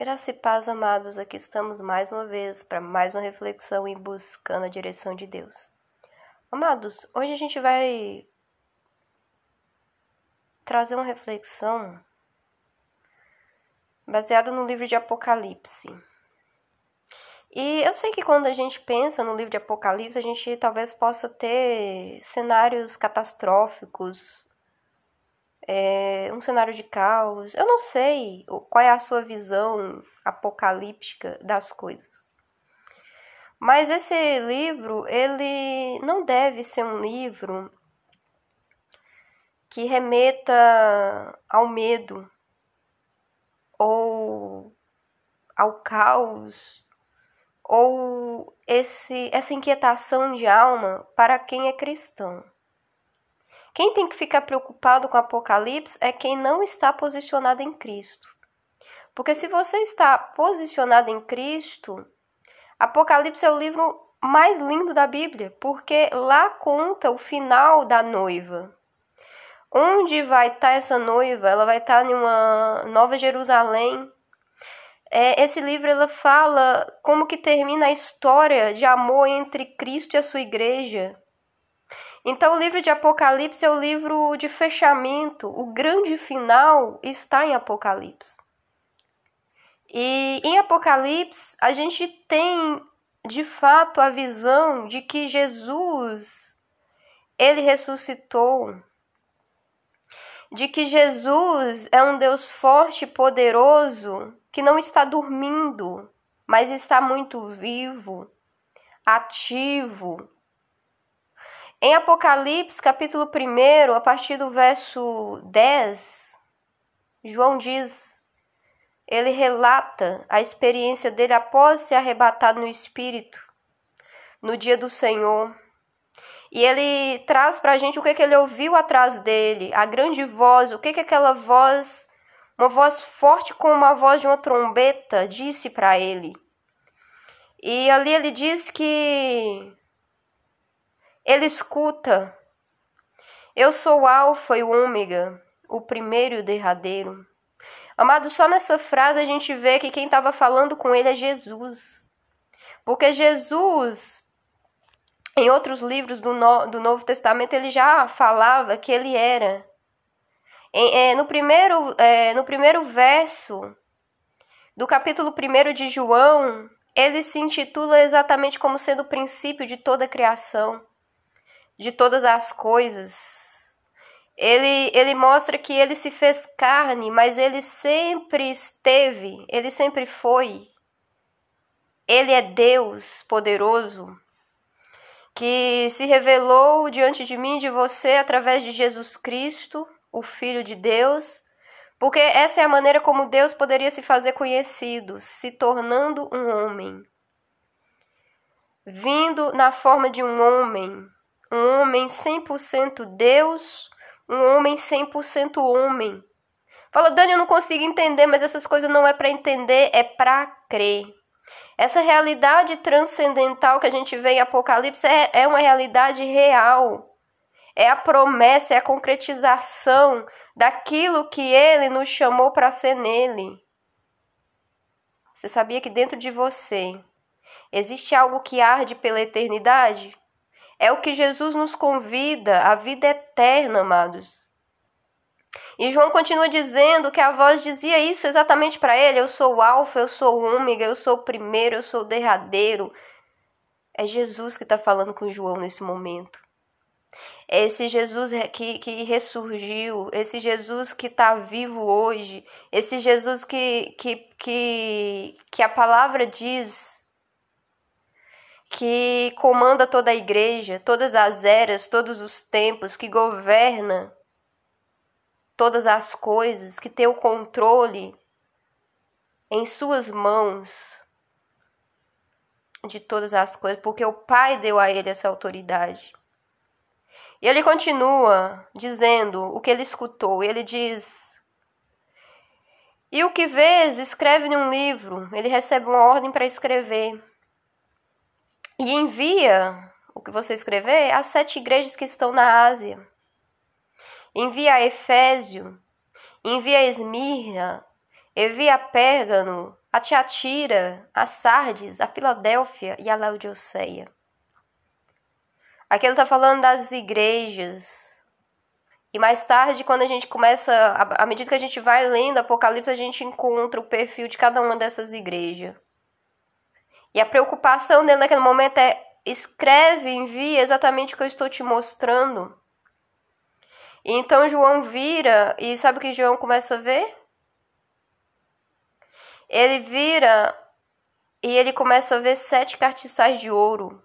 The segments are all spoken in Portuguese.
Graça e paz, amados, aqui estamos mais uma vez para mais uma reflexão e buscando a direção de Deus. Amados, hoje a gente vai trazer uma reflexão baseada no livro de Apocalipse. E eu sei que quando a gente pensa no livro de Apocalipse, a gente talvez possa ter cenários catastróficos, é, um cenário de caos. Eu não sei qual é a sua visão apocalíptica das coisas. Mas esse livro, ele não deve ser um livro que remeta ao medo ou ao caos ou esse, essa inquietação de alma para quem é cristão. Quem tem que ficar preocupado com o Apocalipse é quem não está posicionado em Cristo. Porque se você está posicionado em Cristo, Apocalipse é o livro mais lindo da Bíblia, porque lá conta o final da noiva. Onde vai estar essa noiva? Ela vai estar em uma Nova Jerusalém. É, esse livro ela fala como que termina a história de amor entre Cristo e a sua igreja. Então, o livro de Apocalipse é o livro de fechamento, o grande final está em Apocalipse. E em Apocalipse, a gente tem de fato a visão de que Jesus ele ressuscitou, de que Jesus é um Deus forte e poderoso que não está dormindo, mas está muito vivo, ativo, em Apocalipse, capítulo 1, a partir do verso 10, João diz, ele relata a experiência dele após ser arrebatado no Espírito, no dia do Senhor. E ele traz para a gente o que, que ele ouviu atrás dele, a grande voz, o que, que aquela voz, uma voz forte como a voz de uma trombeta, disse para ele. E ali ele diz que ele escuta. Eu sou o Alfa e o Ômega, o primeiro e o derradeiro. Amado, só nessa frase a gente vê que quem estava falando com ele é Jesus. Porque Jesus, em outros livros do, no, do Novo Testamento, ele já falava que ele era. Em, é, no, primeiro, é, no primeiro verso do capítulo 1 de João, ele se intitula exatamente como sendo o princípio de toda a criação de todas as coisas. Ele, ele mostra que ele se fez carne, mas ele sempre esteve, ele sempre foi. Ele é Deus poderoso, que se revelou diante de mim de você através de Jesus Cristo, o Filho de Deus, porque essa é a maneira como Deus poderia se fazer conhecido, se tornando um homem. Vindo na forma de um homem, um homem 100% Deus, um homem 100% homem. Fala, Dani, eu não consigo entender, mas essas coisas não é para entender, é para crer. Essa realidade transcendental que a gente vê em Apocalipse é, é uma realidade real. É a promessa, é a concretização daquilo que ele nos chamou para ser nele. Você sabia que dentro de você existe algo que arde pela eternidade? É o que Jesus nos convida, a vida eterna, amados. E João continua dizendo que a voz dizia isso exatamente para ele: Eu sou o Alfa, eu sou o Ômega, eu sou o primeiro, eu sou o derradeiro. É Jesus que está falando com João nesse momento. É esse Jesus que, que ressurgiu, esse Jesus que está vivo hoje, esse Jesus que, que, que, que a palavra diz que comanda toda a igreja, todas as eras, todos os tempos, que governa todas as coisas, que tem o controle em suas mãos de todas as coisas, porque o Pai deu a ele essa autoridade. E ele continua dizendo o que ele escutou. Ele diz: E o que vês, escreve num livro. Ele recebe uma ordem para escrever e envia o que você escrever às sete igrejas que estão na Ásia. Envia a Efésio, envia a Esmirna, Ele via a Pérgamo, a Tiatira, a Sardes, a Filadélfia e a Laodiceia. Aqui ele está falando das igrejas. E mais tarde, quando a gente começa, à medida que a gente vai lendo Apocalipse, a gente encontra o perfil de cada uma dessas igrejas. E a preocupação dele naquele momento é escreve, envia exatamente o que eu estou te mostrando. E então João vira e sabe o que João começa a ver? Ele vira e ele começa a ver sete cartiçais de ouro.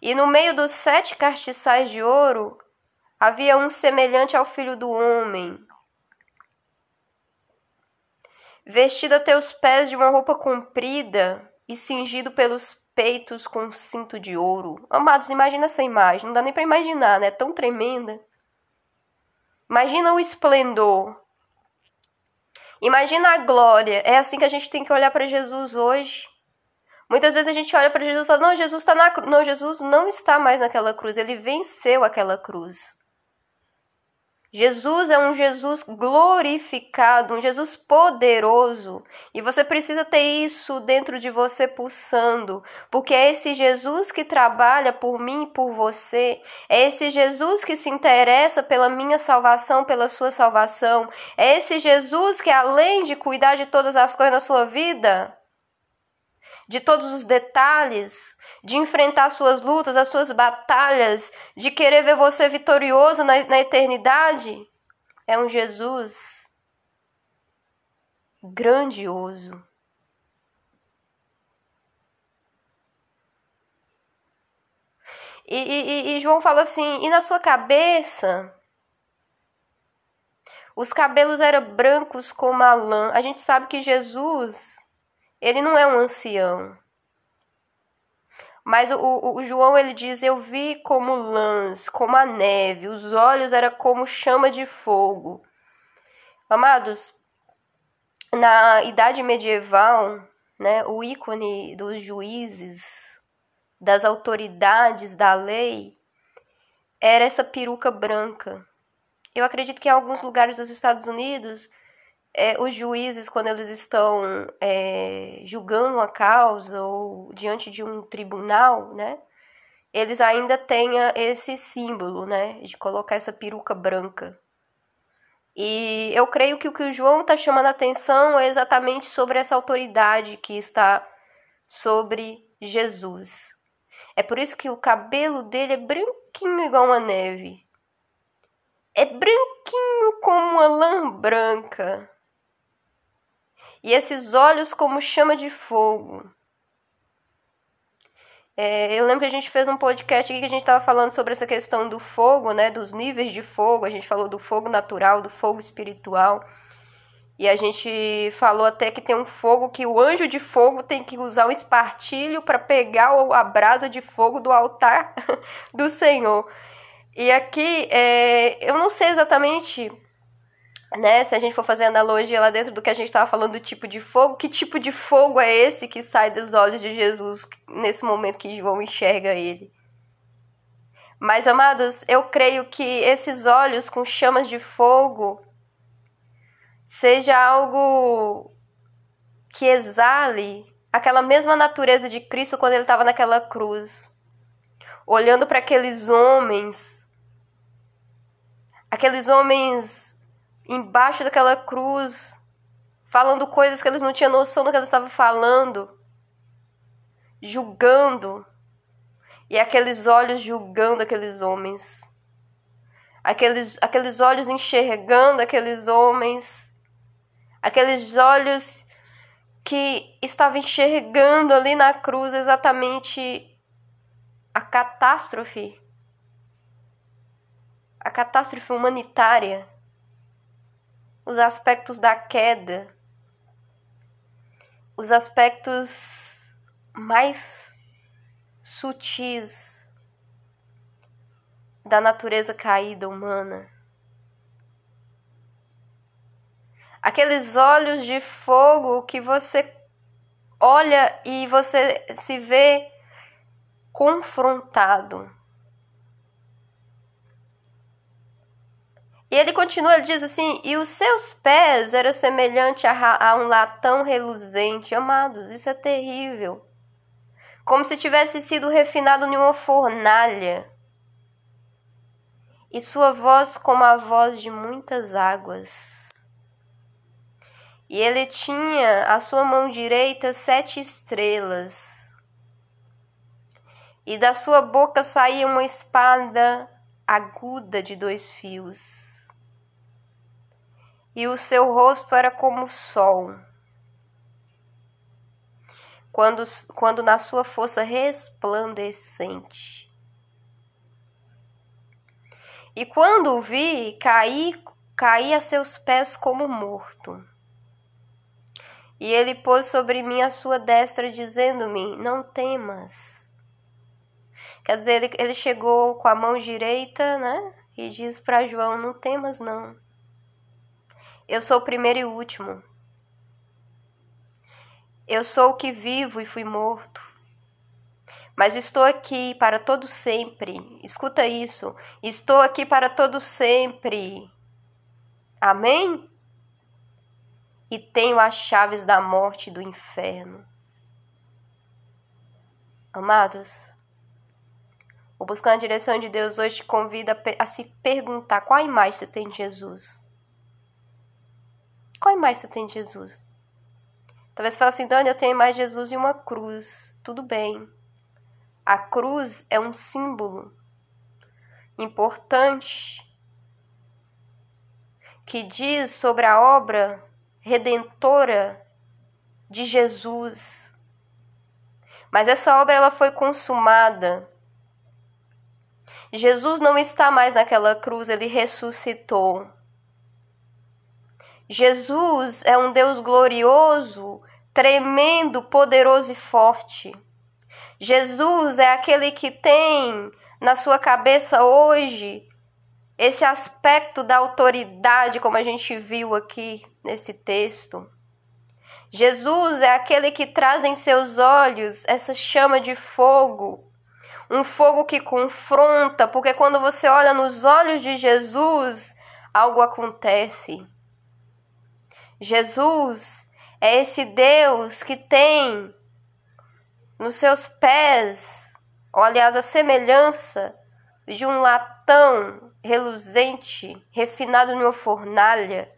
E no meio dos sete cartiçais de ouro havia um semelhante ao filho do homem, vestido até os pés de uma roupa comprida e cingido pelos peitos com um cinto de ouro. Amados, imagina essa imagem, não dá nem para imaginar, né? É tão tremenda. Imagina o esplendor. Imagina a glória. É assim que a gente tem que olhar para Jesus hoje. Muitas vezes a gente olha para Jesus e fala: Não, Jesus está na cruz. Não, Jesus não está mais naquela cruz. Ele venceu aquela cruz. Jesus é um Jesus glorificado, um Jesus poderoso. E você precisa ter isso dentro de você pulsando, porque é esse Jesus que trabalha por mim e por você. É esse Jesus que se interessa pela minha salvação, pela sua salvação. É esse Jesus que, além de cuidar de todas as coisas na sua vida, de todos os detalhes, de enfrentar suas lutas, as suas batalhas, de querer ver você vitorioso na, na eternidade, é um Jesus grandioso. E, e, e, João fala assim: e na sua cabeça? Os cabelos eram brancos como a lã. A gente sabe que Jesus, ele não é um ancião. Mas o, o, João ele diz: Eu vi como lãs, como a neve, os olhos era como chama de fogo. Amados, na idade medieval, né, o ícone dos juízes, das autoridades da lei, era essa peruca branca. Eu acredito que em alguns lugares dos Estados Unidos é, os juízes, quando eles estão é, julgando uma causa ou diante de um tribunal, né, eles ainda têm esse símbolo, né, de colocar essa peruca branca. E eu creio que o que o João está chamando a atenção é exatamente sobre essa autoridade que está sobre Jesus. É por isso que o cabelo dele é branquinho igual uma neve. É branquinho como uma lã branca e esses olhos como chama de fogo. É, eu lembro que a gente fez um podcast aqui que a gente estava falando sobre essa questão do fogo, né, dos níveis de fogo. A gente falou do fogo natural, do fogo espiritual. E a gente falou até que tem um fogo que o anjo de fogo tem que usar um espartilho para pegar a brasa de fogo do altar do Senhor. E aqui, é, eu não sei exatamente né? Se a gente for fazer analogia lá dentro do que a gente estava falando do tipo de fogo, que tipo de fogo é esse que sai dos olhos de Jesus nesse momento que João enxerga ele? Mas, amados, eu creio que esses olhos com chamas de fogo seja algo que exale aquela mesma natureza de Cristo quando ele estava naquela cruz, olhando para aqueles homens, aqueles homens embaixo daquela cruz, falando coisas que eles não tinham noção do que eles estavam falando, julgando, e aqueles olhos julgando aqueles homens, aqueles, aqueles olhos enxergando aqueles homens, aqueles olhos que estavam enxergando ali na cruz exatamente a catástrofe, a catástrofe humanitária os aspectos da queda, os aspectos mais sutis da natureza caída humana. Aqueles olhos de fogo que você olha e você se vê confrontado E ele continua, ele diz assim: E os seus pés eram semelhante a, a um latão reluzente. Amados, isso é terrível. Como se tivesse sido refinado em uma fornalha. E sua voz como a voz de muitas águas. E ele tinha à sua mão direita sete estrelas. E da sua boca saía uma espada aguda de dois fios e o seu rosto era como o sol. Quando, quando na sua força resplandecente. E quando o vi, caí, caí a seus pés como morto. E ele pôs sobre mim a sua destra, dizendo-me: Não temas. Quer dizer, ele, ele chegou com a mão direita, né? E diz para João: Não temas, não. Eu sou o primeiro e último. Eu sou o que vivo e fui morto. Mas estou aqui para todo sempre. Escuta isso. Estou aqui para todo sempre. Amém? E tenho as chaves da morte e do inferno. Amados, o Buscando a Direção de Deus hoje te convida a se perguntar qual imagem você tem de Jesus. Qual imagem você tem de Jesus? Talvez você fale assim, Dani, eu tenho mais Jesus e uma cruz. Tudo bem. A cruz é um símbolo importante que diz sobre a obra redentora de Jesus. Mas essa obra ela foi consumada. Jesus não está mais naquela cruz, ele ressuscitou. Jesus é um Deus glorioso, tremendo, poderoso e forte. Jesus é aquele que tem na sua cabeça hoje esse aspecto da autoridade, como a gente viu aqui nesse texto. Jesus é aquele que traz em seus olhos essa chama de fogo, um fogo que confronta, porque quando você olha nos olhos de Jesus, algo acontece. Jesus é esse Deus que tem nos seus pés, aliás, a semelhança de um latão reluzente, refinado em uma fornalha.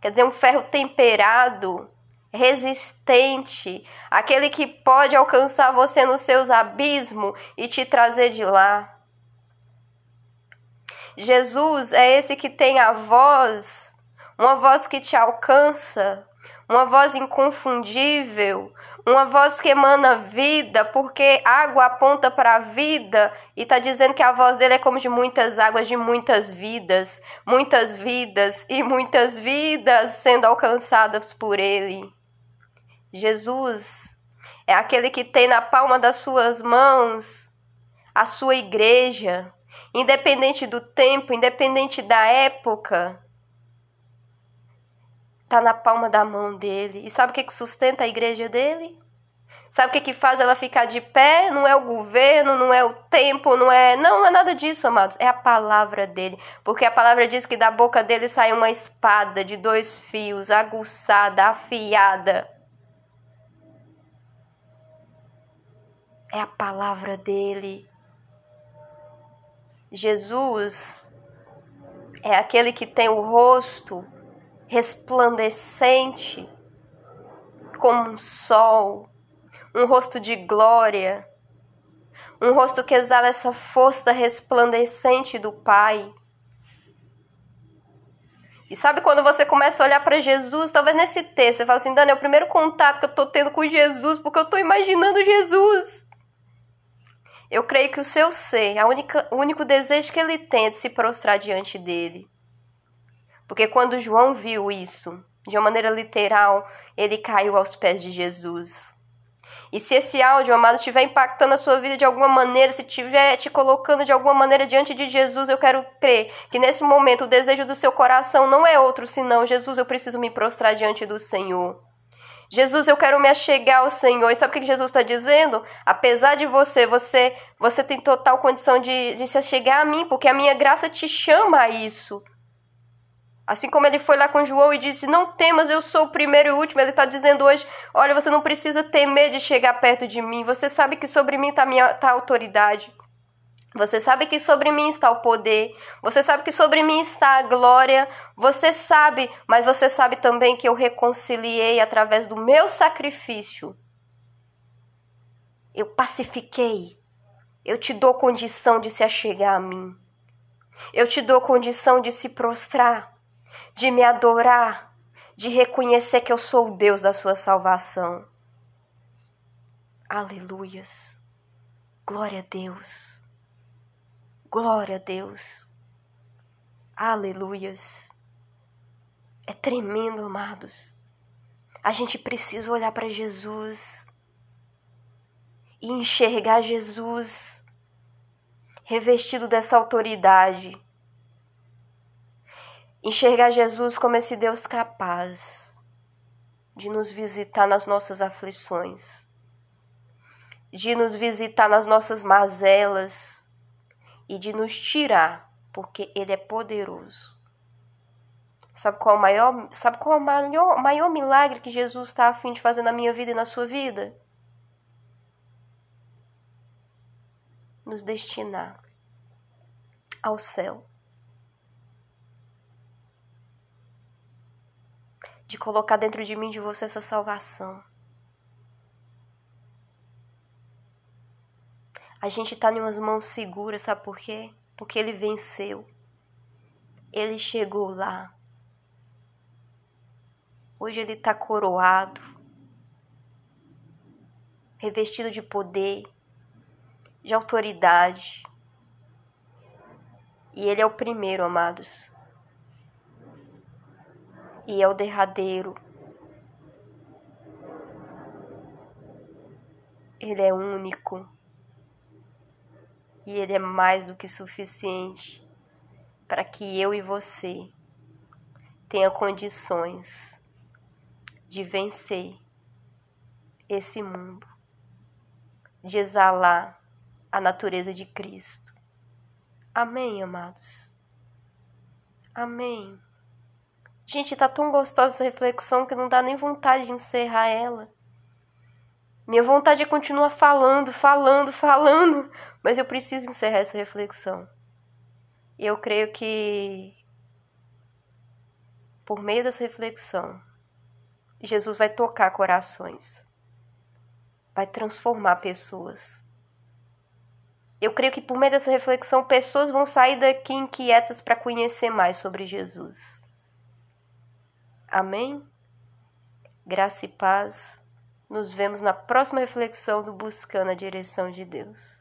Quer dizer, um ferro temperado, resistente, aquele que pode alcançar você nos seus abismos e te trazer de lá. Jesus é esse que tem a voz uma voz que te alcança, uma voz inconfundível, uma voz que emana vida, porque água aponta para a vida e está dizendo que a voz dele é como de muitas águas, de muitas vidas, muitas vidas e muitas vidas sendo alcançadas por ele. Jesus é aquele que tem na palma das suas mãos a sua igreja, independente do tempo, independente da época está na palma da mão dele. E sabe o que, que sustenta a igreja dele? Sabe o que, que faz ela ficar de pé? Não é o governo, não é o tempo, não é. Não, não é nada disso, amados. É a palavra dele. Porque a palavra diz que da boca dele sai uma espada de dois fios, aguçada, afiada. É a palavra dele. Jesus é aquele que tem o rosto resplandecente como um sol, um rosto de glória, um rosto que exala essa força resplandecente do Pai. E sabe quando você começa a olhar para Jesus, talvez nesse texto, você fala assim, Dani, é o primeiro contato que eu estou tendo com Jesus, porque eu estou imaginando Jesus. Eu creio que o seu ser, a única, o único desejo que ele tem é de se prostrar diante dele. Porque quando João viu isso, de uma maneira literal, ele caiu aos pés de Jesus. E se esse áudio, amado, estiver impactando a sua vida de alguma maneira, se estiver te colocando de alguma maneira diante de Jesus, eu quero crer que nesse momento o desejo do seu coração não é outro senão: Jesus, eu preciso me prostrar diante do Senhor. Jesus, eu quero me achegar ao Senhor. E sabe o que Jesus está dizendo? Apesar de você, você, você tem total condição de, de se achegar a mim, porque a minha graça te chama a isso. Assim como ele foi lá com João e disse: Não temas, eu sou o primeiro e o último. Ele está dizendo hoje: Olha, você não precisa temer de chegar perto de mim. Você sabe que sobre mim está minha tá a autoridade. Você sabe que sobre mim está o poder. Você sabe que sobre mim está a glória. Você sabe, mas você sabe também que eu reconciliei através do meu sacrifício. Eu pacifiquei. Eu te dou condição de se achegar a mim. Eu te dou condição de se prostrar de me adorar, de reconhecer que eu sou o Deus da sua salvação. Aleluias. Glória a Deus. Glória a Deus. Aleluias. É tremendo, amados. A gente precisa olhar para Jesus e enxergar Jesus revestido dessa autoridade enxergar Jesus como esse Deus capaz de nos visitar nas nossas aflições, de nos visitar nas nossas mazelas e de nos tirar, porque Ele é poderoso. Sabe qual é o maior, sabe qual é o maior, maior milagre que Jesus está a fim de fazer na minha vida e na sua vida? Nos destinar ao céu. De colocar dentro de mim de você essa salvação. A gente está em umas mãos seguras, sabe por quê? Porque ele venceu. Ele chegou lá. Hoje ele está coroado, revestido de poder, de autoridade. E ele é o primeiro, amados e é o derradeiro. Ele é único e ele é mais do que suficiente para que eu e você tenha condições de vencer esse mundo, de exalar a natureza de Cristo. Amém, amados. Amém. Gente, tá tão gostosa essa reflexão que não dá nem vontade de encerrar ela. Minha vontade é continuar falando, falando, falando, mas eu preciso encerrar essa reflexão. E eu creio que por meio dessa reflexão, Jesus vai tocar corações, vai transformar pessoas. Eu creio que por meio dessa reflexão, pessoas vão sair daqui inquietas para conhecer mais sobre Jesus. Amém? Graça e paz. Nos vemos na próxima reflexão do Buscando a Direção de Deus.